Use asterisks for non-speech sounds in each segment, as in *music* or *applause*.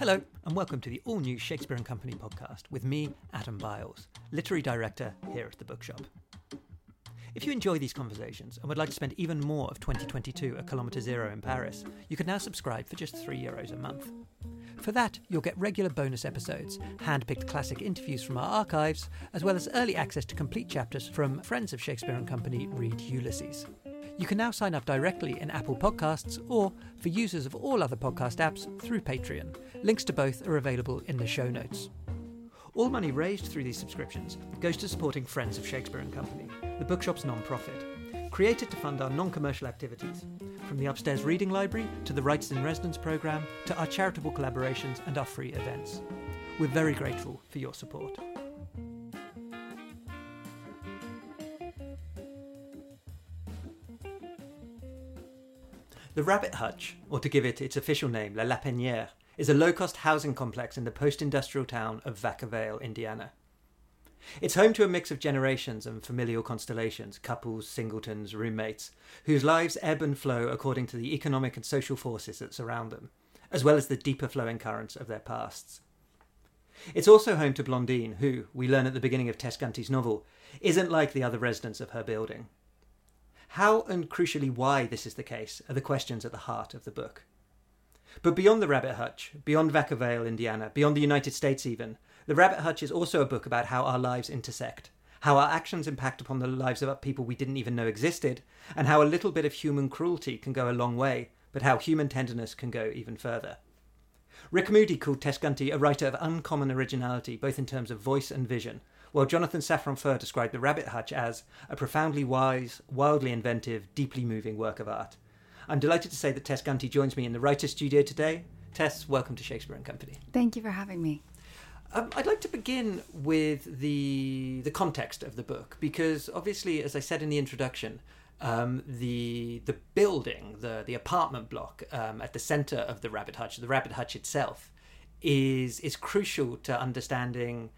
Hello, and welcome to the all new Shakespeare and Company podcast with me, Adam Biles, literary director here at the bookshop. If you enjoy these conversations and would like to spend even more of 2022 at Kilometre Zero in Paris, you can now subscribe for just 3 euros a month. For that, you'll get regular bonus episodes, hand picked classic interviews from our archives, as well as early access to complete chapters from friends of Shakespeare and Company read Ulysses. You can now sign up directly in Apple Podcasts or, for users of all other podcast apps, through Patreon. Links to both are available in the show notes. All money raised through these subscriptions goes to supporting Friends of Shakespeare and Company, the bookshop's non-profit, created to fund our non-commercial activities, from the upstairs reading library to the Writers in Residence programme to our charitable collaborations and our free events. We're very grateful for your support. The Rabbit Hutch, or to give it its official name, La Lapinière, is a low cost housing complex in the post industrial town of Vacca Vale, Indiana. It's home to a mix of generations and familial constellations, couples, singletons, roommates, whose lives ebb and flow according to the economic and social forces that surround them, as well as the deeper flowing currents of their pasts. It's also home to Blandine, who, we learn at the beginning of Tess Gunty's novel, isn't like the other residents of her building. How and crucially why this is the case are the questions at the heart of the book. But beyond the Rabbit Hutch, beyond Vacca Vale, Indiana, beyond the United States even, the Rabbit Hutch is also a book about how our lives intersect, how our actions impact upon the lives of people we didn't even know existed, and how a little bit of human cruelty can go a long way, but how human tenderness can go even further. Rick Moody called Tess Gunty a writer of uncommon originality, both in terms of voice and vision, while Jonathan Safran Foer described The Rabbit Hutch as a profoundly wise, wildly inventive, deeply moving work of art. I'm delighted to say that Tess Gunty joins me in the writer's studio today. Tess, welcome to Shakespeare and Company. Thank you for having me. Um, I'd like to begin with the the context of the book because obviously, as I said in the introduction, um, the the building, the the apartment block um, at the centre of the Rabbit Hutch, the Rabbit Hutch itself, is is crucial to understanding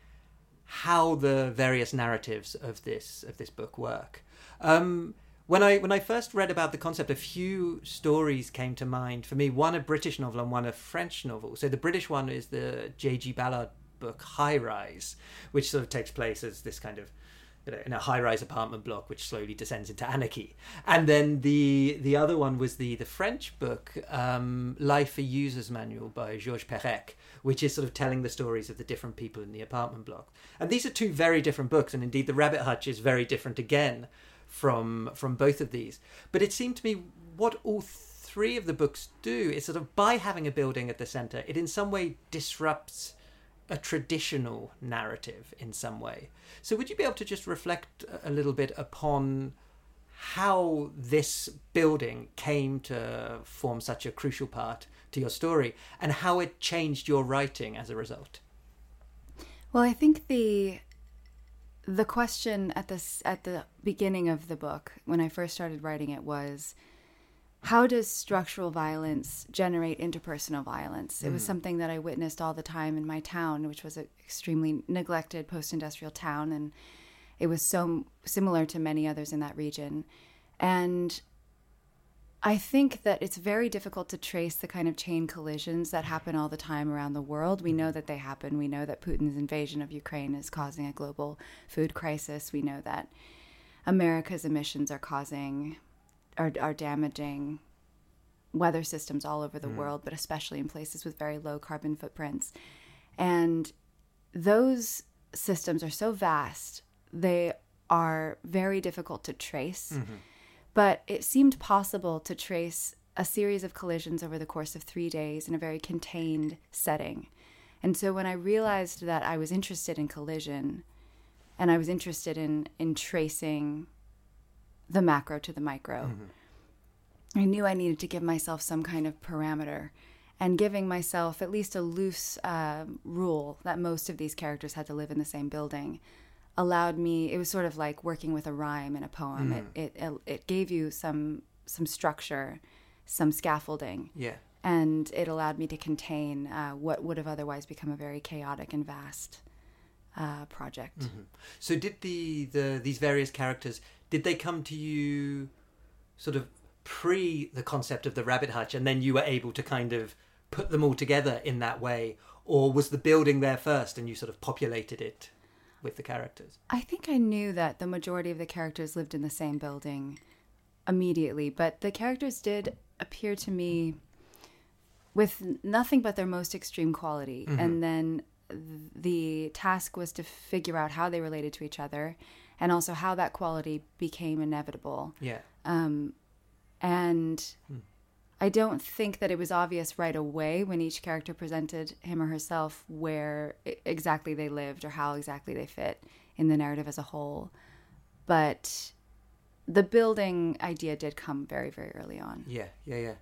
how the various narratives of this of this book work. Um, when I when I first read about the concept, a few stories came to mind for me. One a British novel and one a French novel. So the British one is the J.G. Ballard book High Rise, which sort of takes place as this kind of in a high-rise apartment block, which slowly descends into anarchy. And then the the other one was the the French book um, Life a User's Manual by Georges Perec, which is sort of telling the stories of the different people in the apartment block. And these are two very different books, and indeed the Rabbit Hutch is very different again from from both of these. But it seemed to me what all three of the books do is sort of by having a building at the center, it in some way disrupts a traditional narrative in some way. So, would you be able to just reflect a little bit upon how this building came to form such a crucial part to your story and how it changed your writing as a result? Well, I think the the question at this at the beginning of the book when I first started writing it was how does structural violence generate interpersonal violence? It was mm. something that I witnessed all the time in my town, which was an extremely neglected post industrial town. And it was so similar to many others in that region. And I think that it's very difficult to trace the kind of chain collisions that happen all the time around the world. We know that they happen. We know that Putin's invasion of Ukraine is causing a global food crisis. We know that America's emissions are causing are, are damaging weather systems all over the mm. world, but especially in places with very low carbon footprints. And those systems are so vast, they are very difficult to trace. Mm-hmm. But it seemed possible to trace a series of collisions over the course of three days in a very contained setting. And so when I realized that I was interested in collision and I was interested in, in tracing the macro to the micro. Mm-hmm. I knew I needed to give myself some kind of parameter and giving myself at least a loose uh, rule that most of these characters had to live in the same building allowed me it was sort of like working with a rhyme in a poem mm. it, it it gave you some some structure some scaffolding yeah and it allowed me to contain uh, what would have otherwise become a very chaotic and vast uh, project. Mm-hmm. So, did the, the these various characters did they come to you sort of pre the concept of the rabbit hutch, and then you were able to kind of put them all together in that way, or was the building there first and you sort of populated it with the characters? I think I knew that the majority of the characters lived in the same building immediately, but the characters did appear to me with nothing but their most extreme quality. Mm-hmm. And then the task was to figure out how they related to each other and also how that quality became inevitable. Yeah. Um, and Hmm. I don't think that it was obvious right away when each character presented him or herself where exactly they lived or how exactly they fit in the narrative as a whole. But the building idea did come very, very early on. Yeah, yeah, yeah.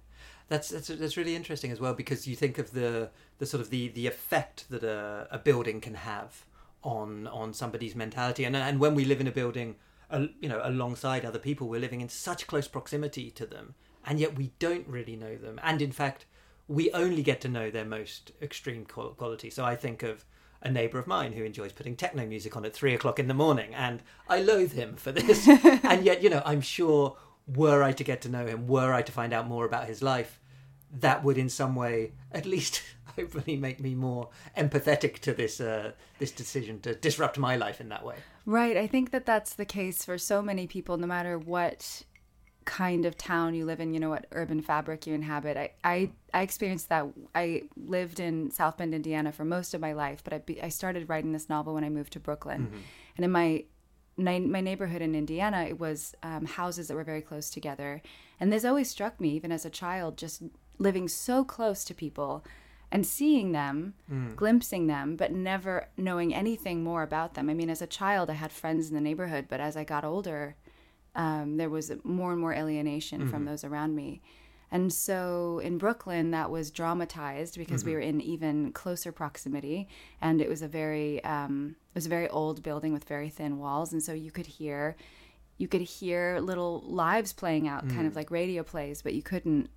That's that's that's really interesting as well because you think of the the sort of the the effect that a, a building can have on on somebody's mentality, and and when we live in a building, uh, you know, alongside other people, we're living in such close proximity to them, and yet we don't really know them, and in fact, we only get to know their most extreme quality. So I think of a neighbor of mine who enjoys putting techno music on at three o'clock in the morning, and I loathe him for this. *laughs* and yet, you know, I'm sure were I to get to know him, were I to find out more about his life, that would in some way, at least *laughs* hopefully, make me more empathetic to this uh, this decision to disrupt my life in that way. Right. I think that that's the case for so many people, no matter what kind of town you live in, you know, what urban fabric you inhabit. I, I, I experienced that. I lived in South Bend, Indiana for most of my life, but I, be, I started writing this novel when I moved to Brooklyn. And in my my my neighborhood in Indiana, it was um, houses that were very close together. And this always struck me, even as a child, just living so close to people and seeing them, glimpsing them, but never knowing anything more about them. I mean, as a child, I had friends in the neighborhood, but as I got older, um, there was more and more alienation from those around me. And so in Brooklyn, that was dramatized because we were in even closer proximity, and it was a very um, it was a very old building with very thin walls, and so you could hear you could hear little lives playing out, kind of like radio plays, but you couldn't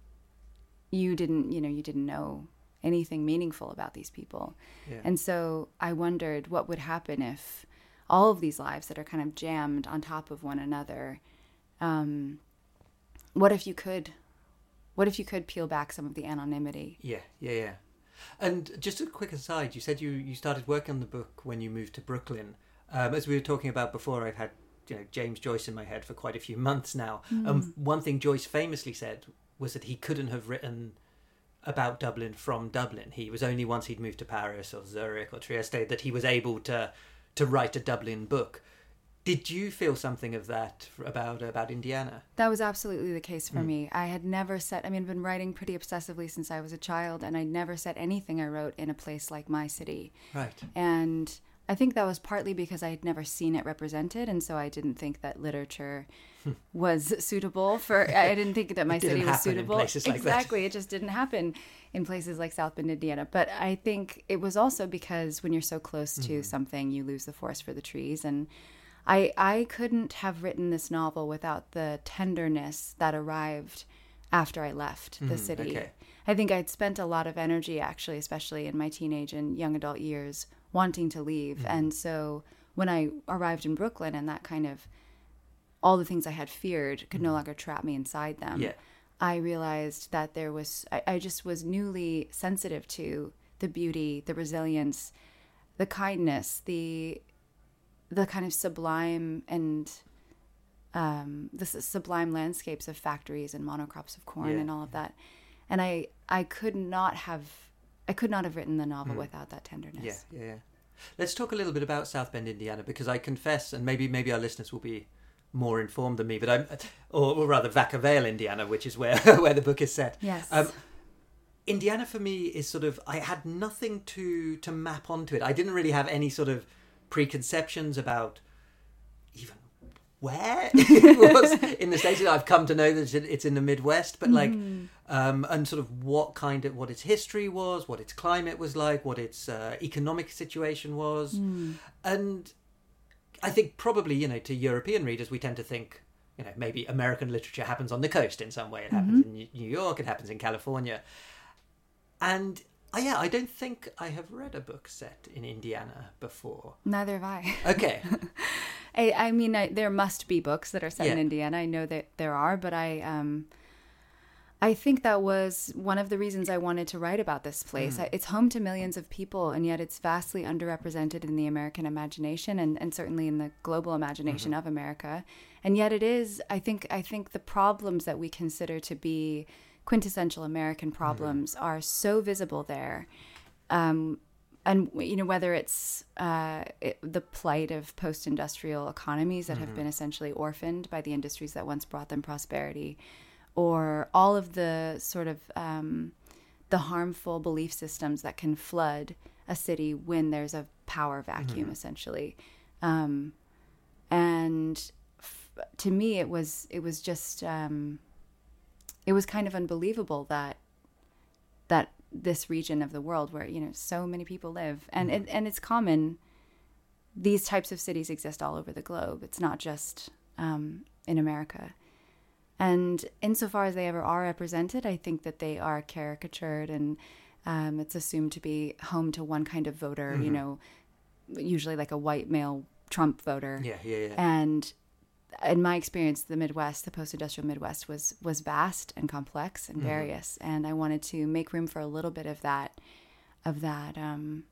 you didn't you know you didn't know anything meaningful about these people, Yeah. and so I wondered what would happen if all of these lives that are kind of jammed on top of one another. Um, what if you could what if you could peel back some of the anonymity? Yeah, yeah, yeah. And just a quick aside, you said you, you started working on the book when you moved to Brooklyn. Um, as we were talking about before, I've had you know James Joyce in my head for quite a few months now. Um, one thing Joyce famously said was that he couldn't have written about Dublin from Dublin. He was only once he'd moved to Paris or Zurich or Trieste that he was able to to write a Dublin book. Did you feel something of that about about Indiana? That was absolutely the case for hmm. me. I had never set I mean I've been writing pretty obsessively since I was a child and I never set anything I wrote in a place like my city. Right. And I think that was partly because I had never seen it represented, and so I didn't think that literature *laughs* was suitable for. I didn't think that my city was suitable. like that. exactly, it just didn't happen in places like South Bend, Indiana. But I think it was also because when you're so close to Mm-hmm. something, you lose the forest for the trees, and I I couldn't have written this novel without the tenderness that arrived after I left the city. Okay. I think I'd spent a lot of energy, actually, especially in my teenage and young adult years, wanting to leave. Mm-hmm. And so when I arrived in Brooklyn and that kind of all the things I had feared could no longer trap me inside them, Mm-hmm. Yeah. I realized that there was, I, I just was newly sensitive to the beauty, the resilience, the kindness, the the kind of sublime and um, the sublime landscapes of factories and monocrops of corn Yeah. and all of that. And I I could not have I could not have written the novel without that tenderness. Yeah, yeah, yeah. Let's talk a little bit about South Bend, Indiana, because I confess, and maybe maybe our listeners will be more informed than me, but I'm, or, or rather, Vacca Vale, Indiana, which is where *laughs* where the book is set. Yes. Um, Indiana for me is sort of I had nothing to to map onto it. I didn't really have any sort of preconceptions about even where *laughs* it was in the states. I've come to know that it's in the Midwest, but like, um, and sort of what kind of what its history was, what its climate was like, what its uh, economic situation was, and I think probably you know to European readers we tend to think you know maybe American literature happens on the coast in some way. It happens in New York. It happens in California, and. Uh, yeah, I don't think I have read a book set in Indiana before. Neither have I. Okay, *laughs* I, I mean, I, there must be books that are set in Indiana. I know that there are, but I, um, I think that was one of the reasons I wanted to write about this place. Mm. It's home to millions of people, and yet it's vastly underrepresented in the American imagination and, and certainly in the global imagination Mm-hmm. of America. And yet it is, I think, I think the problems that we consider to be quintessential American Mm-hmm. problems are so visible there. Um, and you know whether it's uh, it, the plight of post-industrial economies that have been essentially orphaned by the industries that once brought them prosperity, or all of the sort of um, the harmful belief systems that can flood a city when there's a power vacuum, essentially. Um, and f- to me, it was it was just um, it was kind of unbelievable that that this region of the world where you know so many people live and it, and it's common. These types of cities exist all over the globe. It's not just um, in america and insofar as they ever are represented i think that they are caricatured and um, it's assumed to be home to one kind of voter you know usually like a white male trump voter. Yeah, yeah, yeah. and in my experience the midwest the post-industrial midwest was was vast and complex and various. And i wanted to make room for a little bit of that of that um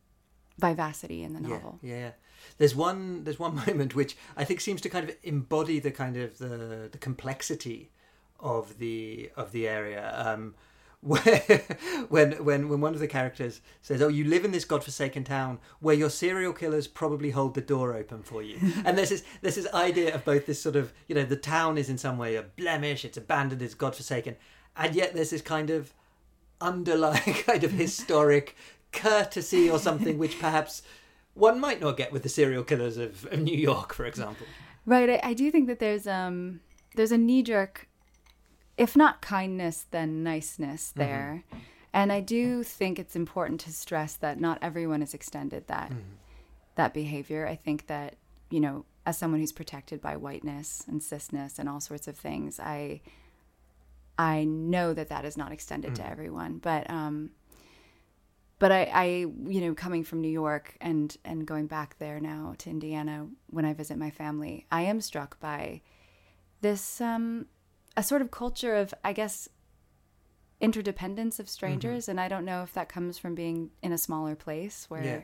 vivacity in the novel. yeah, yeah. There's one. There's one *laughs* moment which I think seems to kind of embody the kind of the the complexity of the of the area. Um, *laughs* where when when when one of the characters says, "Oh, you live in this godforsaken town where your serial killers probably hold the door open for you," *laughs* and there's this there's this idea of both this sort of you know the town is in some way a blemish, it's abandoned, it's godforsaken, and yet there's this kind of underlying kind of historic courtesy or something which perhaps one might not get with the serial killers of, of New York, for example. right I, I do think that there's um there's a knee-jerk if not kindness then niceness there. And i do think it's important to stress that not everyone is extended that that behavior. I think that you know as someone who's protected by whiteness and cisness and all sorts of things i i know that that is not extended to everyone. But um but I, I you know coming from new york and and going back there now to indiana when i visit my family i am struck by this um a sort of culture of i guess interdependence of strangers. And i don't know if that comes from being in a smaller place where Yeah.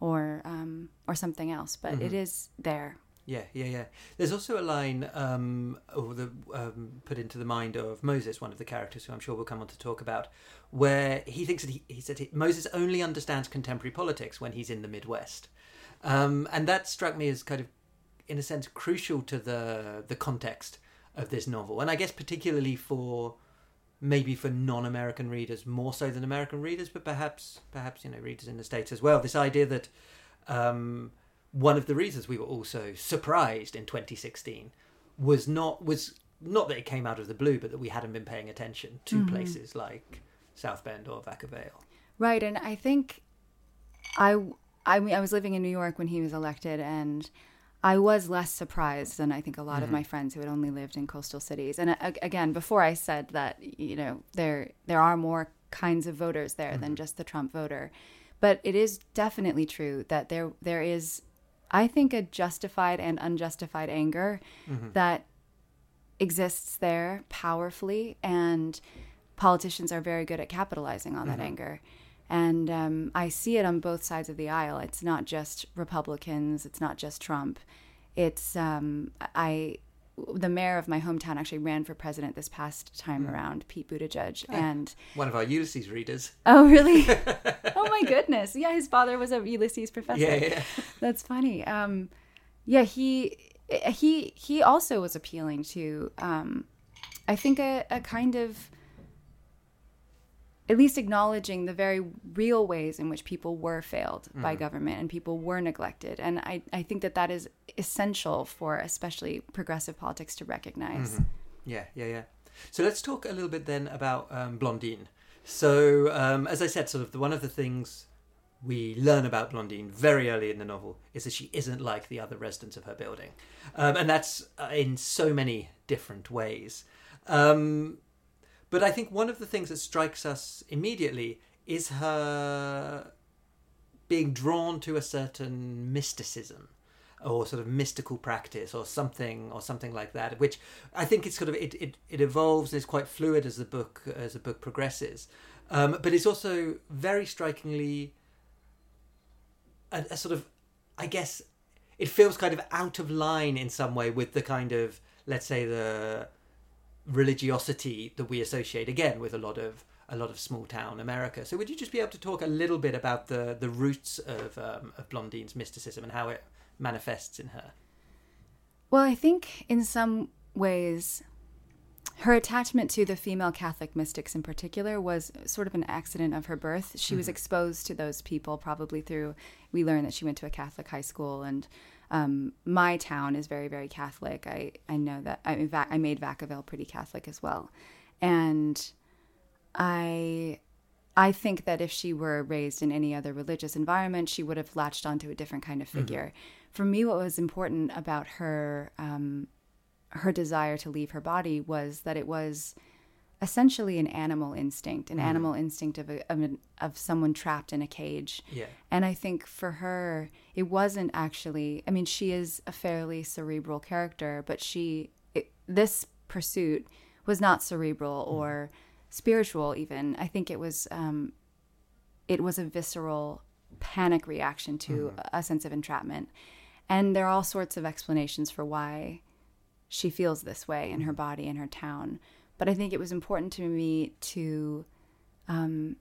or um or something else but it is there Yeah, yeah, yeah. There's also a line um, or the, um, put into the mind of Moses, one of the characters who I'm sure we'll come on to talk about, where he thinks that he, he said he, Moses only understands contemporary politics when he's in the Midwest, um, and that struck me as kind of, in a sense, crucial to the the context of this novel, and I guess particularly for maybe for non-American readers more so than American readers, but perhaps perhaps you know readers in the states as well. This idea that um, one of the reasons we were also surprised in 2016 was not was not that it came out of the blue, but that we hadn't been paying attention to mm-hmm. places like South Bend or Vacca Vale. Right, and I think I I mean I was living in New York when he was elected, and I was less surprised than I think a lot of my mm-hmm. friends who had only lived in coastal cities. And uh, again, before I said that you know there there are more kinds of voters there than mm-hmm. just the Trump voter, but it is definitely true that there there is, I think, a justified and unjustified anger that exists there powerfully and politicians are very good at capitalizing on that anger. And um, i see it on both sides of the aisle. It's not just republicans. It's not just trump. It's um, i the mayor of my hometown actually ran for president this past time around pete buttigieg and One of our Ulysses readers. oh really *laughs* oh my goodness yeah his father was a ulysses professor Yeah, yeah. that's funny. Um, yeah, he he he also was appealing to, um, I think, a, a kind of at least acknowledging the very real ways in which people were failed by government and people were neglected. And I, I think that that is essential for especially progressive politics to recognize. Yeah, yeah, yeah. So let's talk a little bit then about um, Blandine. So, um, as I said, sort of the, one of the things we learn about Blandine very early in the novel is that she isn't like the other residents of her building, um, and that's uh, in so many different ways. Um, but I think one of the things that strikes us immediately is her being drawn to a certain mysticism. or sort of mystical practice or something or something like that which i think it's sort of it, it, it evolves and is quite fluid as the book as the book progresses um, but it's also very strikingly a, a sort of i guess it feels kind of out of line in some way with the kind of let's say the religiosity that we associate again with a lot of a lot of small town America. So would you just be able to talk a little bit about the the roots of um, of Blandine's mysticism and how it manifests in her? Well, I think in some ways her attachment to the female Catholic mystics in particular was sort of an accident of her birth. She mm-hmm. was exposed to those people probably through, we learned that she went to a Catholic high school and um, my town is very, very Catholic. I, I know that. I, in fact, I made Vacca Vale pretty Catholic as well. And I I think that if she were raised in any other religious environment, she would have latched onto a different kind of mm-hmm. figure. Mm-hmm. For me, what was important about her um, her desire to leave her body was that it was essentially an animal instinct, an mm. animal instinct of, a, of, an, of someone trapped in a cage. Yeah. And I think for her, it wasn't actually. I mean, she is a fairly cerebral character, but she it, this pursuit was not cerebral mm. or spiritual. Even I think it was um, it was a visceral panic reaction to mm. a sense of entrapment. And there are all sorts of explanations for why she feels this way in her body in her town but I think it was important to me to um,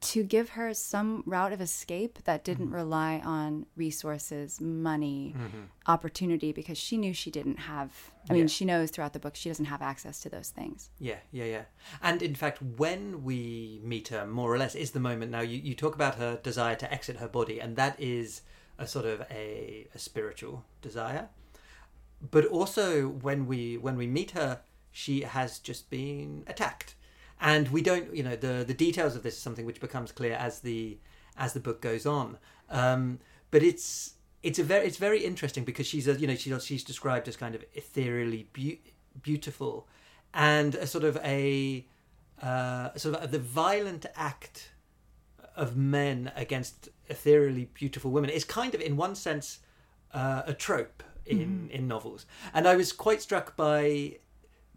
to give her some route of escape that didn't mm-hmm. rely on resources, money, mm-hmm. opportunity, because she knew she didn't have. I yeah. mean, she knows throughout the book she doesn't have access to those things. Yeah, yeah, yeah. And in fact, when we meet her, more or less, is the moment. Now, you, you talk about her desire to exit her body, and that is a sort of a, a spiritual desire. But also, when we when we meet her, she has just been attacked. And we don't you know the the details of this is something which becomes clear as the as the book goes on. Um, but it's it's a very it's very interesting because she's a you know she's she's described as kind of ethereally be- beautiful and a sort of a uh, sort of the violent act of men against ethereally beautiful women is kind of in one sense uh, a trope in mm. in novels. And i was quite struck by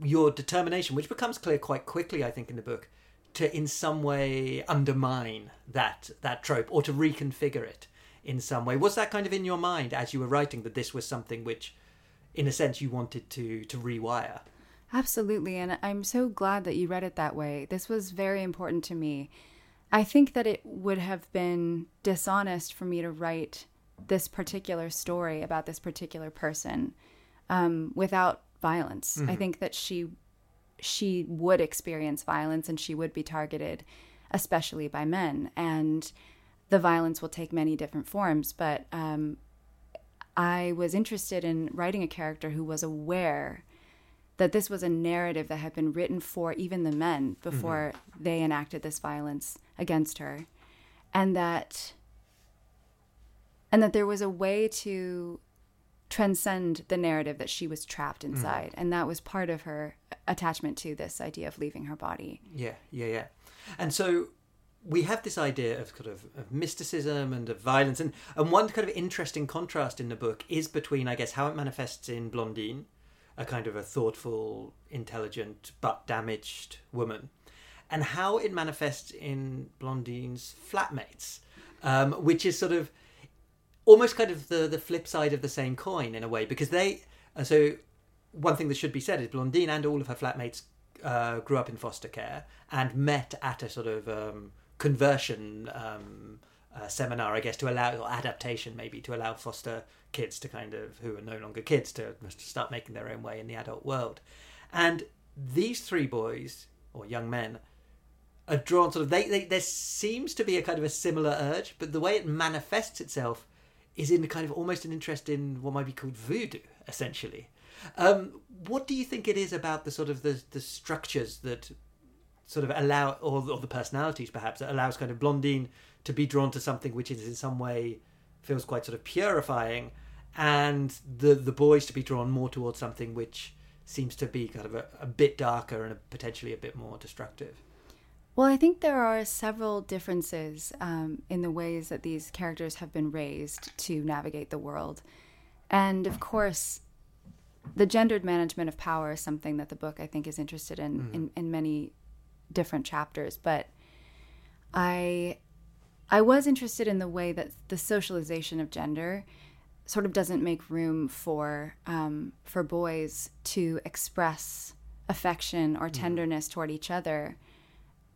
your determination, which becomes clear quite quickly, I think, in the book, to in some way undermine that that trope or to reconfigure it in some way. Was that kind of in your mind as you were writing that this was something which, in a sense, you wanted to to rewire? Absolutely, and I'm so glad that you read it that way. This was very important to me. I think that it would have been dishonest for me to write this particular story about this particular person um, without violence. Mm-hmm. I think that she she would experience violence and she would be targeted, especially by men. And the violence will take many different forms. But um, I was interested in writing a character who was aware that this was a narrative that had been written for even the men before mm-hmm. they enacted this violence against her, and that and that there was a way to transcend the narrative that she was trapped mm. inside mm. and that was part of her attachment to this idea of leaving her body yeah yeah yeah and so we have this idea of kind of, of mysticism and of violence and and one kind of interesting contrast in the book is between i guess how it manifests in blandine a kind of a thoughtful intelligent but damaged woman and how it manifests in blandine's flatmates um, which is sort of almost kind of the the flip side of the same coin in a way because they uh, so one thing that should be said is Blandine and all of her flatmates uh, grew up in foster care and met at a sort of um, conversion um, uh, seminar, I guess, to allow or adaptation maybe to allow foster kids to kind of who are no longer kids to, start making their own way in the adult world. And these three boys or young men are drawn sort of they, they there seems to be a kind of a similar urge, but the way it manifests itself is in kind of almost an interest in what might be called voodoo, essentially. Um, what do you think it is about the sort of the, the structures that sort of allow, or, or the personalities perhaps, that allows kind of Blandine to be drawn to something which is in some way feels quite sort of purifying, and the the boys to be drawn more towards something which seems to be kind of a, a bit darker and a, potentially a bit more destructive? Well, I think there are several differences um, in the ways that these characters have been raised to navigate the world. And of course, the gendered management of power is something that the book, I think, is interested in, mm. in, in many different chapters. But I, I was interested in the way that the socialization of gender sort of doesn't make room for um, for boys to express affection or mm. tenderness mm. toward each other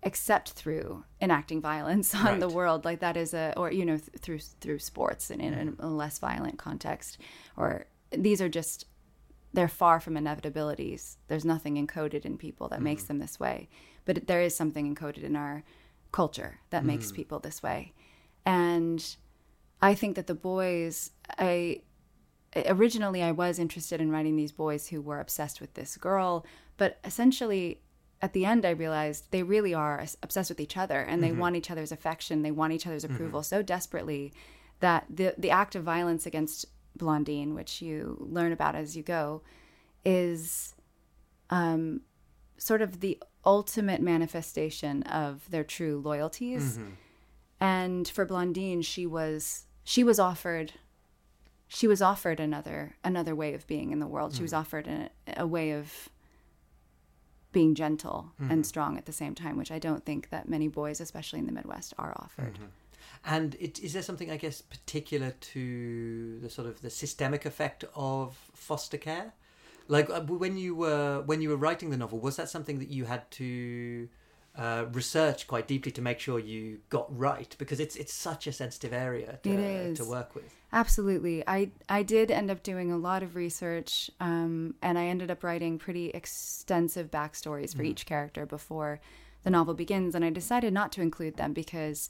except through enacting violence on right. the world like that is a or you know th- through through sports and in, in a less violent context or these are just they're far from inevitabilities there's nothing encoded in people that mm. makes them this way but there is something encoded in our culture that mm. makes people this way and i think that the boys i originally i was interested in writing these boys who were obsessed with this girl but essentially at the end, I realized they really are obsessed with each other and they mm-hmm. want each other's affection. They want each other's mm-hmm. approval mm-hmm. so desperately that the the act of violence against Blandine, which you learn about as you go, is um, sort of the ultimate manifestation of their true loyalties. Mm-hmm. And for Blandine, she was she was offered she was offered another another way of being in the world. She was mm. offered a, a way of being gentle mm-hmm. and strong at the same time, which I don't think that many boys, especially in the Midwest, are offered. Mm-hmm. And it, is there something, I guess, particular to the sort of the systemic effect of foster care? Like uh, when you were when you were writing the novel, was that something that you had to uh, research quite deeply to make sure you got right? Because it's it's such a sensitive area to, to work with. Absolutely. I, I did end up doing a lot of research um, and I ended up writing pretty extensive backstories for mm. each character before the novel begins. And I decided not to include them because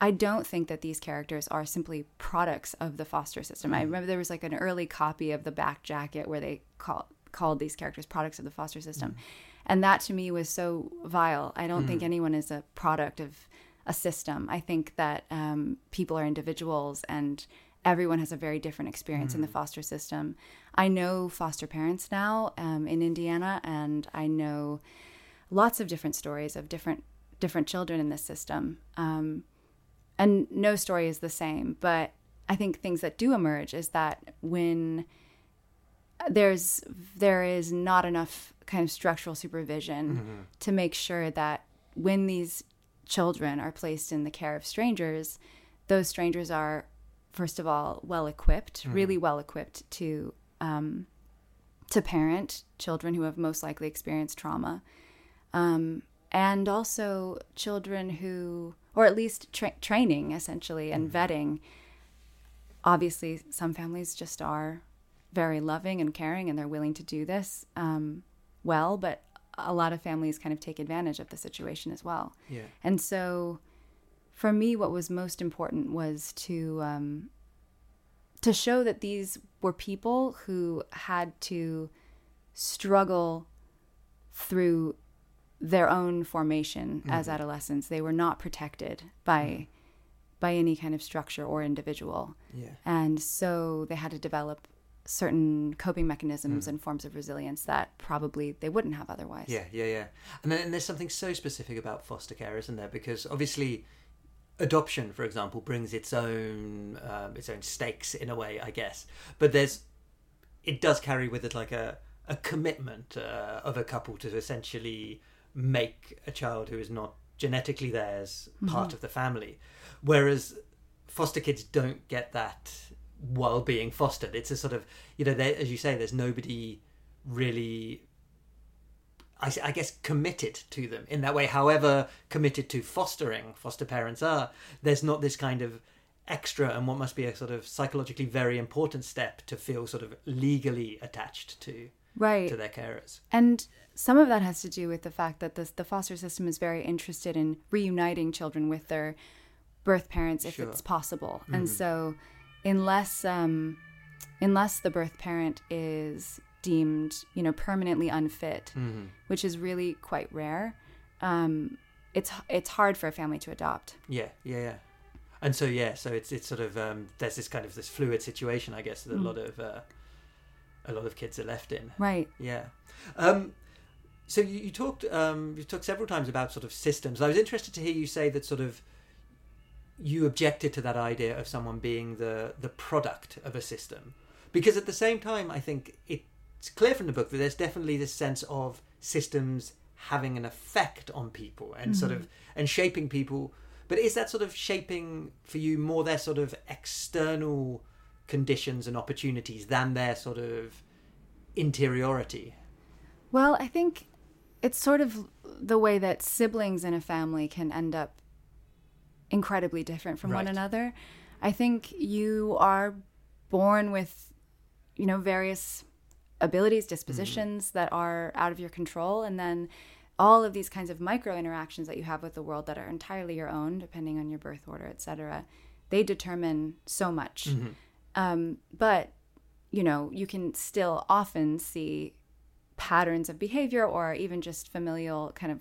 I don't think that these characters are simply products of the foster system. Mm. I remember there was like an early copy of the back jacket where they call, called these characters products of the foster system. Mm. And that to me was so vile. I don't think mm. anyone is a product of a system. I think that um, people are individuals and everyone has a very different experience mm. in the mm. foster system. I know foster parents now um, in Indiana, and I know lots of different stories of different different children in this system. Um, and no story is the same, but I think things that do emerge is that when there's there is not enough kind of structural supervision mm-hmm. to make sure that when these children are placed in the care of strangers, those strangers are first of all, well equipped, mm. really well equipped to um, to parent children who have most likely experienced trauma, um, and also children who, or at least tra- training essentially and mm. vetting. Obviously, some families just are very loving and caring, and they're willing to do this um, well. But a lot of families kind of take advantage of the situation as well. Yeah. And so for me, what was most important was to um, to show that these were people who had to struggle through their own formation mm-hmm. as adolescents. They were not protected by mm-hmm. by any kind of structure or individual. Yeah. And so they had to develop certain coping mechanisms mm. and forms of resilience that probably they wouldn't have otherwise. Yeah, yeah, yeah. And then and there's something so specific about foster care, isn't there? Because obviously adoption, for example, brings its own um, its own stakes in a way, I guess. But there's it does carry with it like a a commitment uh, of a couple to essentially make a child who is not genetically theirs mm-hmm. part of the family, whereas foster kids don't get that while being fostered. It's a sort of you know, as you say, there's nobody really I, I, guess committed to them in that way however committed to fostering foster parents are there's not this kind of extra and what must be a sort of psychologically very important step to feel sort of legally attached to right to their carers and some of that has to do with the fact that the, the foster system is very interested in reuniting children with their birth parents if sure. it's possible mm-hmm. and so unless um, unless the birth parent is deemed, you know, permanently unfit, mm-hmm. which is really quite rare. Um, it's it's hard for a family to adopt. Yeah, yeah, yeah. And so yeah, so it's it's sort of um, there's this kind of this fluid situation, I guess, that mm. a lot of uh, a lot of kids are left in. Right. Yeah. Um, So you, you talked um, you talked several times about sort of systems. I was interested to hear you say that sort of you objected to that idea of someone being the the product of a system, because at the same time, I think it's clear from the book that there's definitely this sense of systems having an effect on people and mm-hmm. sort of and shaping people. But is that sort of shaping for you more their sort of external conditions and opportunities than their sort of interiority? Well, I think it's sort of the way that siblings in a family can end up incredibly different from right. one another. I think you are born with, you know, various abilities, dispositions mm-hmm. that are out of your control, and then all of these kinds of micro interactions that you have with the world that are entirely your own, depending on your birth order, etc. They determine so much. Mm-hmm. Um, but you know, you can still often see patterns of behavior or even just familial kind of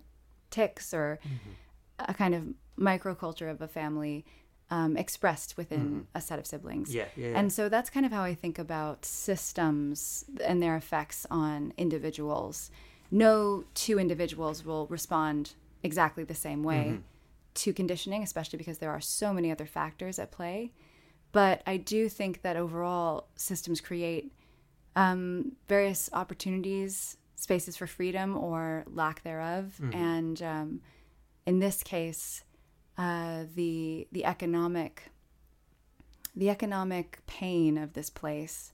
ticks or mm-hmm. a kind of microculture of a family um, expressed within mm-hmm. a set of siblings. Yeah, yeah, yeah, And so that's kind of how I think about systems and their effects on individuals. No two individuals will respond exactly the same way mm-hmm. to conditioning, especially because there are so many other factors at play. But I do think that overall systems create um, various opportunities, spaces for freedom or lack thereof, mm-hmm. and um, in this case, uh, the the economic the economic pain of this place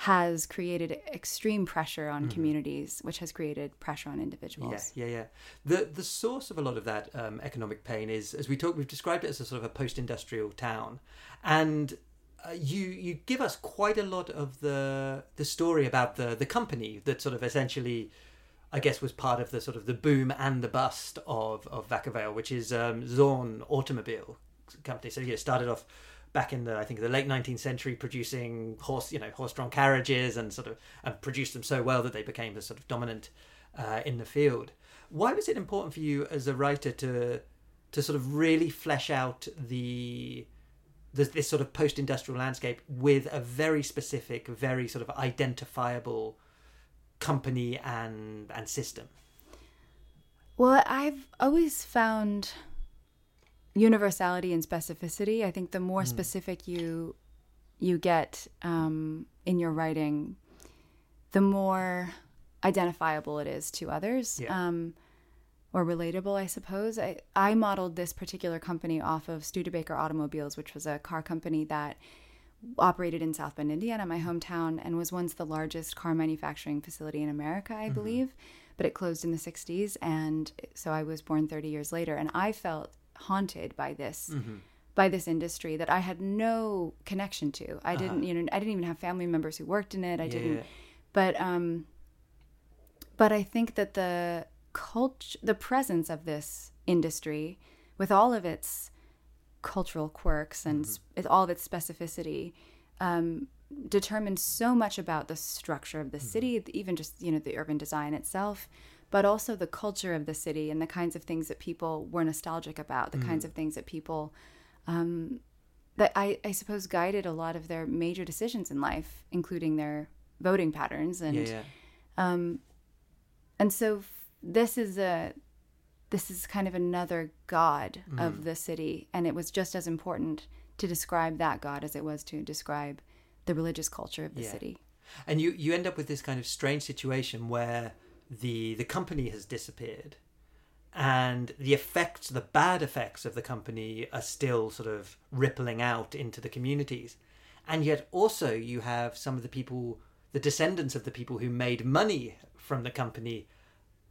has created extreme pressure on mm-hmm. communities, which has created pressure on individuals. Yeah, yeah, yeah. The the source of a lot of that um, economic pain is, as we talk, we've described it as a sort of a post-industrial town, and uh, you you give us quite a lot of the the story about the the company that sort of essentially I guess was part of the sort of the boom and the bust of of Vacca Vale, which is um, Zorn Automobile Company. So yeah, started off back in the I think the late 19th century producing horse you know horse-drawn carriages and sort of and produced them so well that they became the sort of dominant uh, in the field. Why was it important for you as a writer to to sort of really flesh out the this, this sort of post-industrial landscape with a very specific, very sort of identifiable company and and system? Well, I've always found universality and specificity. I think the more mm. specific you you get um, in your writing, the more identifiable it is to others. Yeah. Um, or relatable, I suppose. I, I modeled this particular company off of Studebaker Automobiles, which was a car company that operated in South Bend, Indiana, my hometown, and was once the largest car manufacturing facility in America, I mm-hmm. believe. But it closed in the 60s. And so I was born 30 years later. And I felt haunted by this. Mm-hmm. By this industry that I had no connection to. I uh-huh. didn't, you know, I didn't even have family members who worked in it. I yeah, didn't, but um, but I think that the culture, the presence of this industry, with all of its cultural quirks and mm-hmm. all of its specificity, um, determines so much about the structure of the mm-hmm. city, even just you know the urban design itself, but also the culture of the city and the kinds of things that people were nostalgic about, the mm-hmm. kinds of things that people um, that I, I, suppose guided a lot of their major decisions in life, including their voting patterns and yeah, yeah. Um, and so this is a this is kind of another god mm. of the city and it was just as important to describe that god as it was to describe the religious culture of the yeah. city and you you end up with this kind of strange situation where the the company has disappeared and the effects the bad effects of the company are still sort of rippling out into the communities and yet also you have some of the people the descendants of the people who made money from the company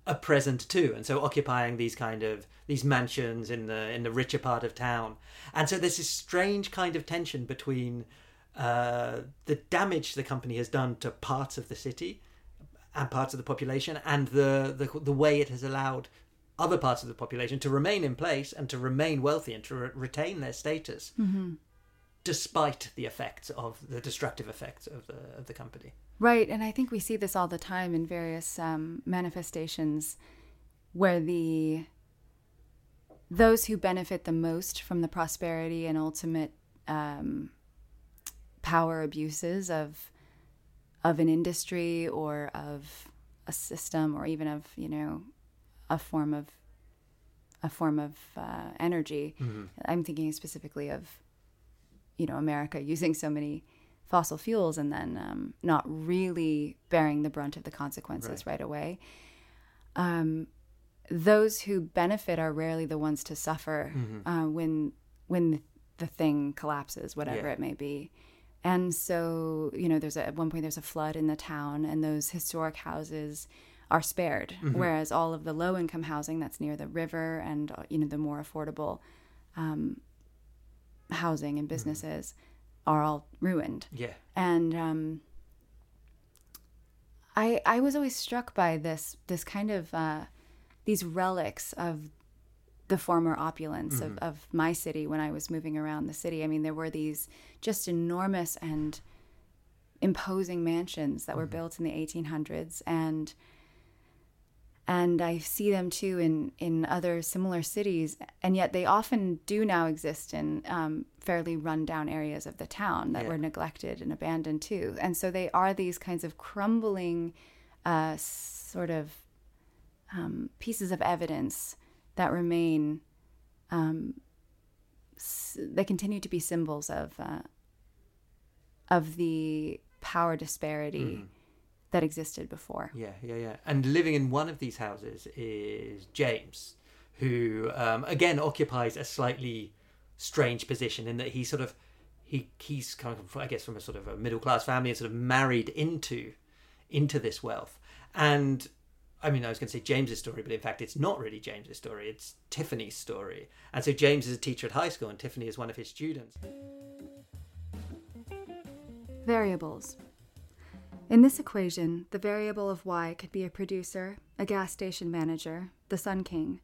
are present too and so occupying these kind of these mansions in the in the richer part of town and so there's this strange kind of tension between uh, the damage the company has done to parts of the city and parts of the population and the, the the way it has allowed other parts of the population to remain in place and to remain wealthy and to re- retain their status mm-hmm. despite the effects of the destructive effects of the of the company Right, and I think we see this all the time in various um, manifestations where the those who benefit the most from the prosperity and ultimate um, power abuses of of an industry or of a system or even of you know a form of a form of uh, energy. Mm-hmm. I'm thinking specifically of you know America using so many fossil fuels and then um, not really bearing the brunt of the consequences right, right away. Um, those who benefit are rarely the ones to suffer mm-hmm. uh, when when the thing collapses, whatever Yeah. it may be. And so, you know, there's a, at one point there's a flood in the town, and those historic houses are spared, Mm-hmm. whereas all of the low income housing that's near the river and uh, you know the more affordable um, housing Mm-hmm. and businesses are all ruined Yeah. and um, I I was always struck by this this kind of uh, these relics of the former opulence of, of my city when I was moving around the city. I mean, there were these just enormous and imposing mansions that were built in the 1800s, and and I see them too in in other similar cities, and yet they often do now exist in um, fairly rundown areas of the town that Yeah. were neglected and abandoned too. And so they are these kinds of crumbling, uh, sort of um, pieces of evidence that remain. Um, s- they continue to be symbols of uh, of the power disparity that existed before. Yeah, yeah, yeah. And living in one of these houses is James, who um, again occupies a slightly strange position in that he sort of he he's kind of I guess from a sort of a middle class family and sort of married into into this wealth. And I mean, I was going to say James's story, but in fact, it's not really James's story. It's Tiffany's story. And so James is a teacher at high school, and Tiffany is one of his students. Variables. In this equation, the variable of y could be a producer, a gas station manager, the Sun King.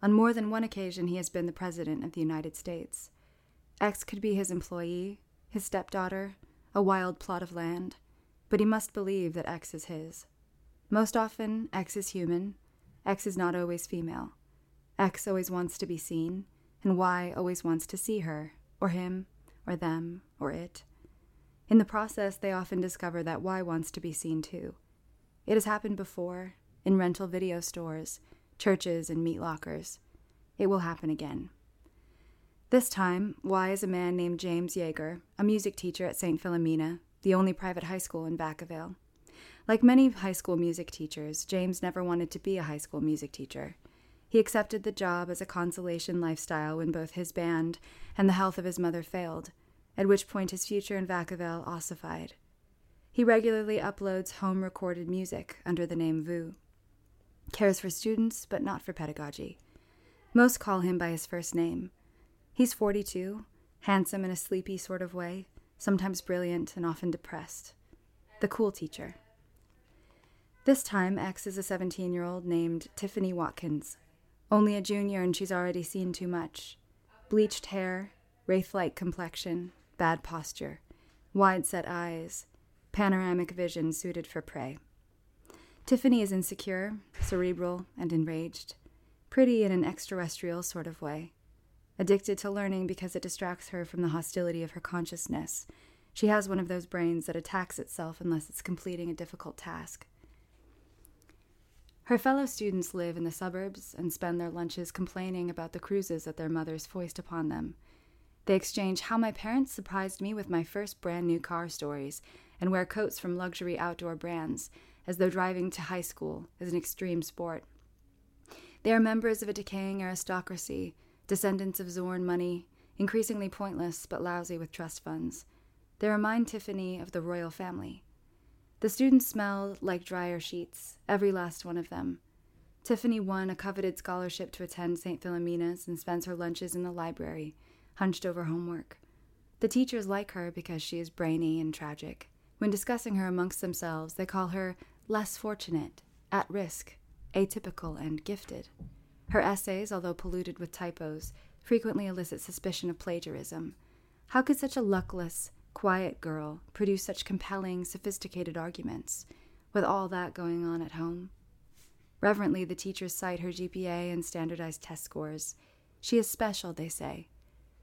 On more than one occasion, he has been the President of the United States. X could be his employee, his stepdaughter, a wild plot of land, but he must believe that X is his. Most often, X is human, X is not always female. X always wants to be seen, and Y always wants to see her, or him, or them, or it. In the process, they often discover that Y wants to be seen too. It has happened before, in rental video stores, churches, and meat lockers. It will happen again. This time, Y is a man named James Yeager, a music teacher at St. Philomena, the only private high school in Vacca Vale. Like many high school music teachers, James never wanted to be a high school music teacher. He accepted the job as a consolation lifestyle when both his band and the health of his mother failed, at which point his future in Vacca Vale ossified. He regularly uploads home recorded music under the name Vu. Cares for students, but not for pedagogy. Most call him by his first name. He's 42, handsome in a sleepy sort of way, sometimes brilliant and often depressed. The cool teacher. This time, X is a 17 year old named Tiffany Watkins. Only a junior, and she's already seen too much. Bleached hair, wraith like complexion, bad posture, wide set eyes, panoramic vision suited for prey. Tiffany is insecure, cerebral, and enraged, pretty in an extraterrestrial sort of way. Addicted to learning because it distracts her from the hostility of her consciousness. She has one of those brains that attacks itself unless it's completing a difficult task. Her fellow students live in the suburbs and spend their lunches complaining about the cruises that their mothers foist upon them. They exchange how my parents surprised me with my first brand new car stories and wear coats from luxury outdoor brands as though driving to high school is an extreme sport. They are members of a decaying aristocracy, descendants of Zorn money, increasingly pointless but lousy with trust funds. They remind Tiffany of the royal family. The students smell like dryer sheets, every last one of them. Tiffany won a coveted scholarship to attend St. Philomena's and spends her lunches in the library, hunched over homework. The teachers like her because she is brainy and tragic. When discussing her amongst themselves, they call her less fortunate, at risk, atypical, and gifted. Her essays, although polluted with typos, frequently elicit suspicion of plagiarism. How could such a luckless, quiet girl produce such compelling, sophisticated arguments, with all that going on at home? Reverently, the teachers cite her GPA and standardized test scores. She is special, they say.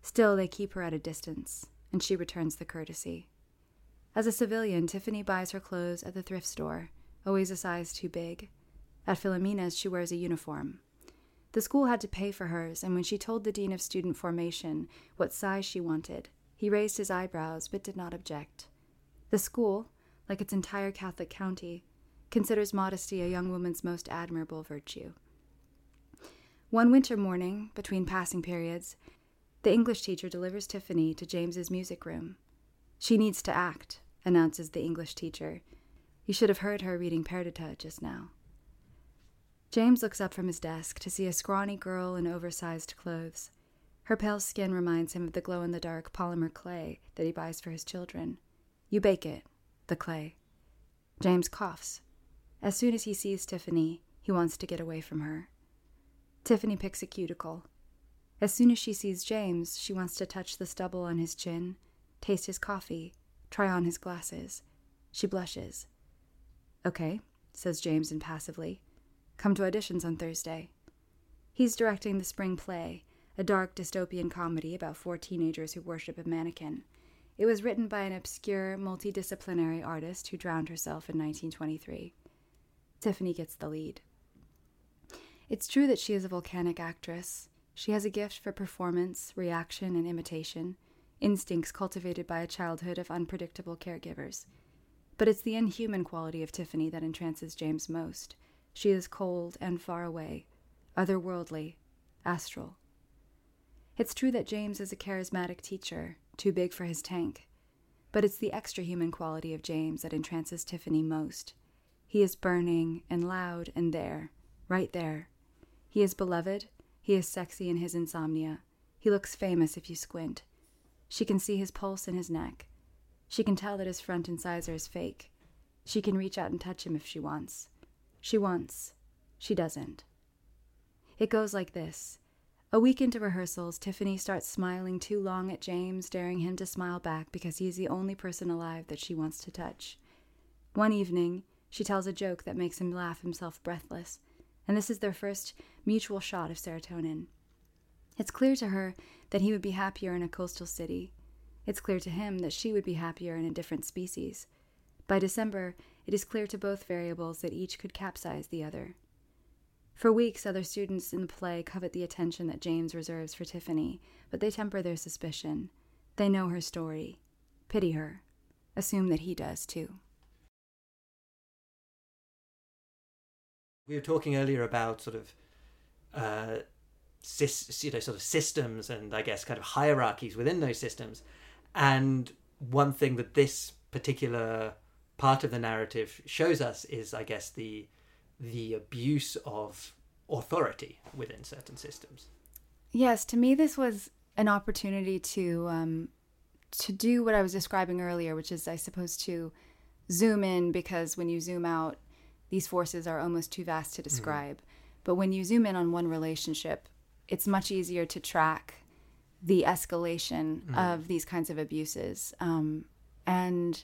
Still, they keep her at a distance, and she returns the courtesy. As a civilian, Tiffany buys her clothes at the thrift store, always a size too big. At Philomena's, she wears a uniform. The school had to pay for hers, and when she told the dean of student formation what size she wanted, he raised his eyebrows but did not object. The school, like its entire Catholic county, considers modesty a young woman's most admirable virtue. One winter morning, between passing periods, the English teacher delivers Tiffany to James's music room. She needs to act, announces the English teacher. You should have heard her reading Perdita just now. James looks up from his desk to see a scrawny girl in oversized clothes. Her pale skin reminds him of the glow in the dark polymer clay that he buys for his children. You bake it, the clay. James coughs. As soon as he sees Tiffany, he wants to get away from her. Tiffany picks a cuticle. As soon as she sees James, she wants to touch the stubble on his chin, taste his coffee, try on his glasses. She blushes. Okay, says James impassively. Come to auditions on Thursday. He's directing the spring play, a dark dystopian comedy about four teenagers who worship a mannequin. It was written by an obscure, multidisciplinary artist who drowned herself in 1923. Tiffany gets the lead. It's true that she is a volcanic actress. She has a gift for performance, reaction, and imitation, instincts cultivated by a childhood of unpredictable caregivers. But it's the inhuman quality of Tiffany that entrances James most. She is cold and far away, otherworldly, astral. It's true that James is a charismatic teacher, too big for his tank. But it's the extra human quality of James that entrances Tiffany most. He is burning and loud and there, right there, he is beloved. He is sexy in his insomnia. He looks famous if you squint. She can see his pulse in his neck. She can tell that his front incisor is fake. She can reach out and touch him if she wants. She wants. She doesn't. It goes like this. A week into rehearsals, Tiffany starts smiling too long at James, daring him to smile back because he's the only person alive that she wants to touch. One evening, she tells a joke that makes him laugh himself breathless and this is their first mutual shot of serotonin. It's clear to her that he would be happier in a coastal city. It's clear to him that she would be happier in a different species. By December, it is clear to both variables that each could capsize the other. For weeks, other students in the play covet the attention that James reserves for Tiffany, but they temper their suspicion. They know her story, pity her, assume that he does too. We were talking earlier about sort of uh, you know sort of systems and I guess kind of hierarchies within those systems, and one thing that this particular part of the narrative shows us is I guess the the abuse of authority within certain systems. Yes, to me this was an opportunity to um, to do what I was describing earlier, which is I suppose to zoom in because when you zoom out these forces are almost too vast to mm-hmm. describe. Mm-hmm. But when you zoom in on one relationship, it's much easier to track the escalation mm-hmm. of these kinds of abuses. Um, and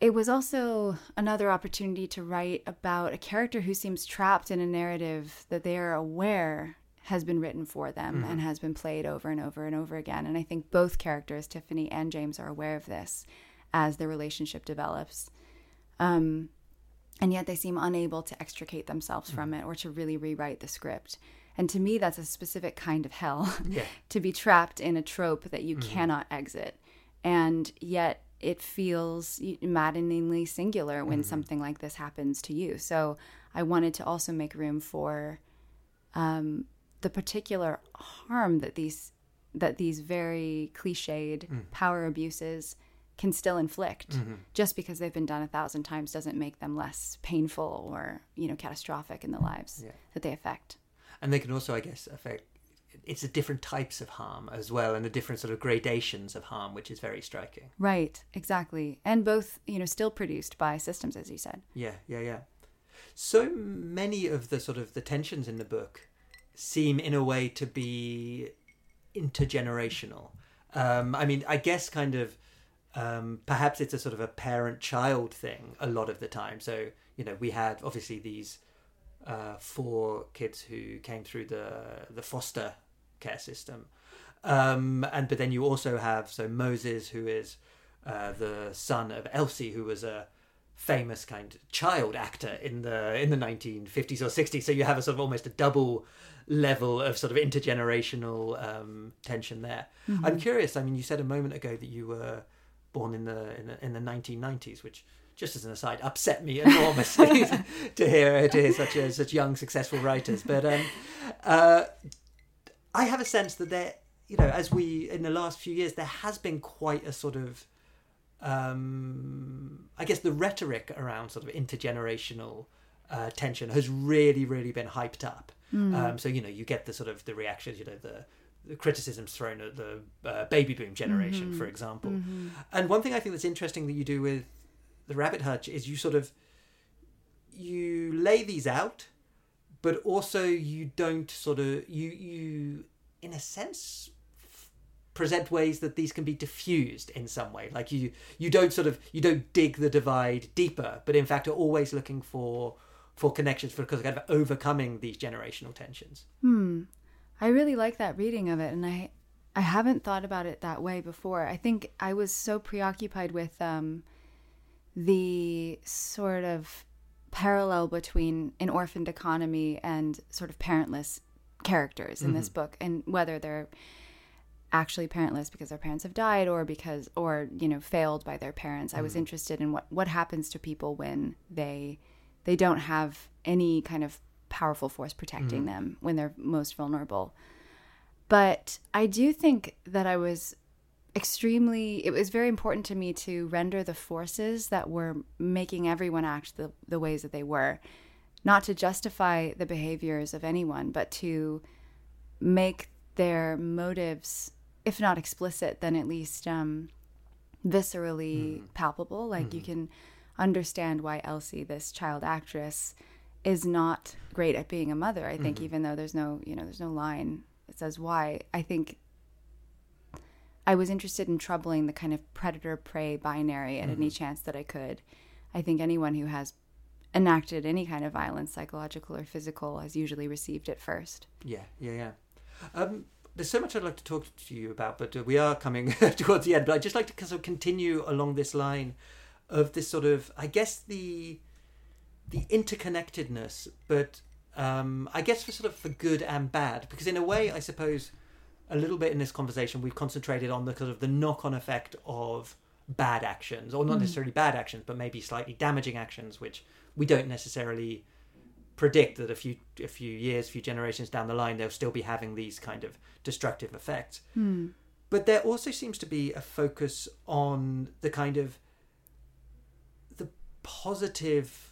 it was also another opportunity to write about a character who seems trapped in a narrative that they are aware has been written for them mm-hmm. and has been played over and over and over again. And I think both characters, Tiffany and James, are aware of this as the relationship develops. Um, and yet they seem unable to extricate themselves from it or to really rewrite the script. And to me, that's a specific kind of hell *laughs* yeah. to be trapped in a trope that you mm. cannot exit. And yet it feels maddeningly singular when mm. something like this happens to you. So I wanted to also make room for um, the particular harm that these that these very cliched mm. power abuses can still inflict. Mm-hmm. just because they've been done a thousand times doesn't make them less painful or you know catastrophic in the lives yeah. that they affect. And they can also i guess affect it's the different types of harm as well and the different sort of gradations of harm which is very striking. Right exactly. And both you know still produced by systems as you said. Yeah yeah yeah. So many of the sort of the tensions in the book seem in a way to be intergenerational. Um, i mean i guess kind of um, perhaps it's a sort of a parent child thing a lot of the time. So, you know, we had obviously these uh, four kids who came through the, the foster care system. Um, and but then you also have so Moses, who is uh, the son of Elsie, who was a famous kind of child actor in the in the 1950s or 60s. So you have a sort of almost a double level of sort of intergenerational um, tension there. Mm-hmm. I'm curious. I mean, you said a moment ago that you were born in the in the, in the 1990s, which just as an aside, upset me *laughs* enormously *laughs* to hear to hear such a, such young successful writers. But um, uh, I have a sense that there, you know, as we in the last few years, there has been quite a sort of, um, I guess, the rhetoric around sort of intergenerational uh, tension has really, really been hyped up. Mm. Um, so you know, you get the sort of the reactions, you know, the the criticisms thrown at the uh, baby boom generation, mm-hmm. for example. Mm-hmm. And one thing I think that's interesting that you do with the rabbit hutch is you sort of you lay these out but also you don't sort of you you in a sense present ways that these can be diffused in some way like you you don't sort of you don't dig the divide deeper but in fact are always looking for for connections for kind of overcoming these generational tensions hmm i really like that reading of it and i i haven't thought about it that way before i think i was so preoccupied with um the sort of parallel between an orphaned economy and sort of parentless characters in mm-hmm. this book and whether they're actually parentless because their parents have died or because or you know failed by their parents mm-hmm. i was mm-hmm. interested in what what happens to people when they they don't have any kind of powerful force protecting mm-hmm. them when they're most vulnerable but i do think that i was extremely it was very important to me to render the forces that were making everyone act the, the ways that they were not to justify the behaviors of anyone but to make their motives if not explicit then at least um, viscerally mm. palpable like mm. you mm-hmm. can understand why elsie this child actress is not great at being a mother i think mm. even though there's no you know there's no line that says why i think I was interested in troubling the kind of predator prey binary at mm-hmm. any chance that I could. I think anyone who has enacted any kind of violence, psychological or physical, has usually received it first. Yeah, yeah, yeah. Um, there's so much I'd like to talk to you about, but uh, we are coming *laughs* towards the end. But I'd just like to sort of continue along this line of this sort of, I guess, the the interconnectedness, but um, I guess for sort of for good and bad, because in a way, I suppose a little bit in this conversation, we've concentrated on the kind of the knock-on effect of bad actions, or not mm. necessarily bad actions, but maybe slightly damaging actions, which we don't necessarily predict that a few a few years, a few generations down the line, they'll still be having these kind of destructive effects. Mm. But there also seems to be a focus on the kind of the positive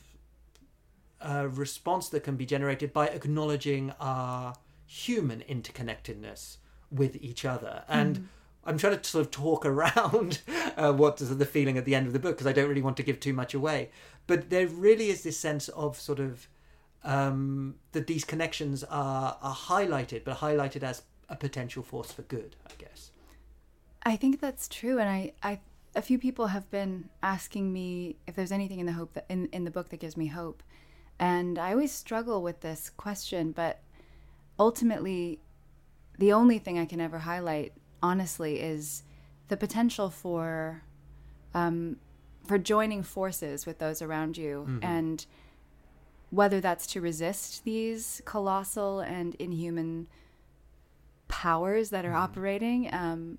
uh, response that can be generated by acknowledging our human interconnectedness with each other. And mm. I'm trying to sort of talk *laughs* around uh, what is the feeling at the end of the book because I don't really want to give too much away. But there really is this sense of sort of um, that these connections are are highlighted, but highlighted as a potential force for good. I guess. I think that's true, and I, I a few people have been asking me if there's anything in the hope that in, in the book that gives me hope. And I always struggle with this question, but ultimately the only thing I can ever highlight, honestly, is the potential for um, for joining forces with those around you, mm-hmm. and whether that's to resist these colossal and inhuman powers that are mm-hmm. operating um,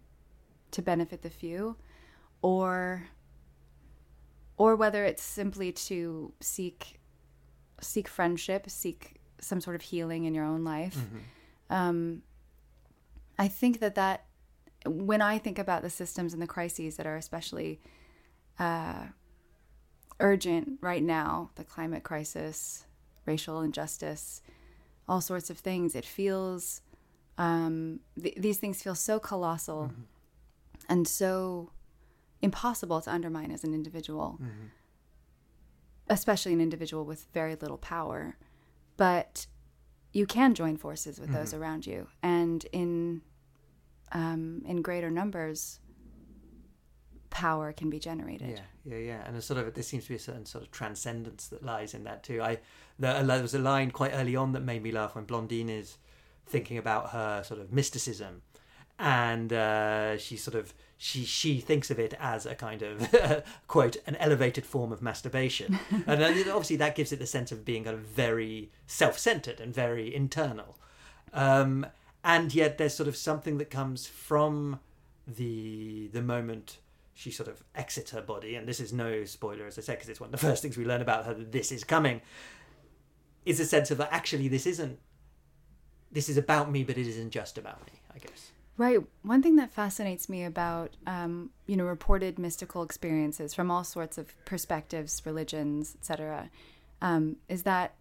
to benefit the few, or or whether it's simply to seek seek friendship, seek some sort of healing in your own life. Mm-hmm. Um, I think that that when I think about the systems and the crises that are especially uh, urgent right now, the climate crisis, racial injustice, all sorts of things, it feels um, th- these things feel so colossal mm-hmm. and so impossible to undermine as an individual, mm-hmm. Especially an individual with very little power. But you can join forces with mm-hmm. those around you, and in um, in greater numbers, power can be generated. Yeah, yeah, yeah. And a sort of there seems to be a certain sort of transcendence that lies in that too. I there, there was a line quite early on that made me laugh when Blandine is thinking about her sort of mysticism, and uh, she sort of she she thinks of it as a kind of *laughs* quote an elevated form of masturbation, *laughs* and obviously that gives it the sense of being kind of very self-centered and very internal, um, and yet there's sort of something that comes from the the moment she sort of exits her body, and this is no spoiler as I said because it's one of the first things we learn about her that this is coming. Is a sense of that actually this isn't this is about me, but it isn't just about me. I guess. Right. One thing that fascinates me about, um, you know, reported mystical experiences from all sorts of perspectives, religions, etc., um, is that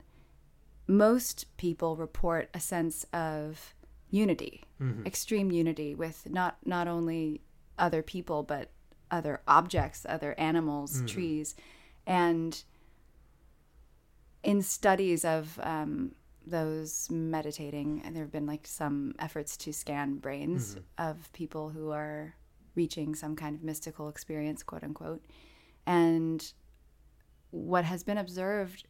most people report a sense of unity, mm-hmm. extreme unity with not not only other people but other objects, other animals, mm-hmm. trees, and in studies of um, those meditating, and there have been like some efforts to scan brains mm-hmm. of people who are reaching some kind of mystical experience, quote unquote. And what has been observed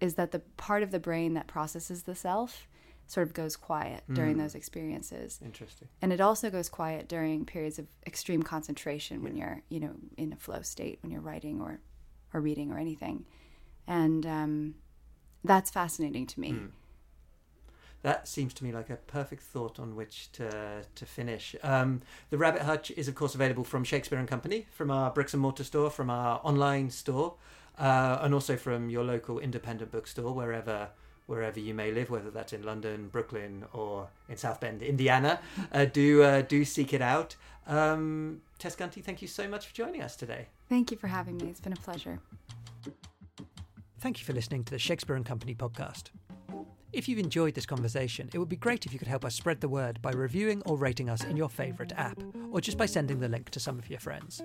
is that the part of the brain that processes the self sort of goes quiet mm. during those experiences. Interesting. And it also goes quiet during periods of extreme concentration yeah. when you're, you know, in a flow state when you're writing or or reading or anything. And um, that's fascinating to me. Mm. That seems to me like a perfect thought on which to to finish. Um, the Rabbit Hutch is, of course, available from Shakespeare and Company, from our bricks and mortar store, from our online store, uh, and also from your local independent bookstore, wherever wherever you may live, whether that's in London, Brooklyn, or in South Bend, Indiana. *laughs* Uh, do uh, do seek it out. Um, Tess Gunty, thank you so much for joining us today. Thank you for having me. It's been a pleasure. Thank you for listening to the Shakespeare and Company podcast. If you've enjoyed this conversation, it would be great if you could help us spread the word by reviewing or rating us in your favourite app, or just by sending the link to some of your friends.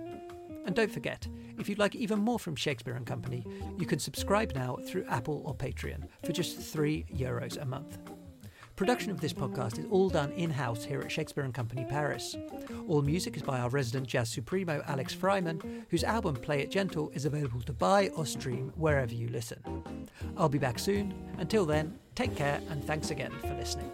And don't forget, if you'd like even more from Shakespeare and Company, you can subscribe now through Apple or Patreon for just 3 euros a month. Production of this podcast is all done in house here at Shakespeare and Company Paris. All music is by our resident jazz supremo Alex Freiman, whose album Play It Gentle is available to buy or stream wherever you listen. I'll be back soon. Until then, take care and thanks again for listening.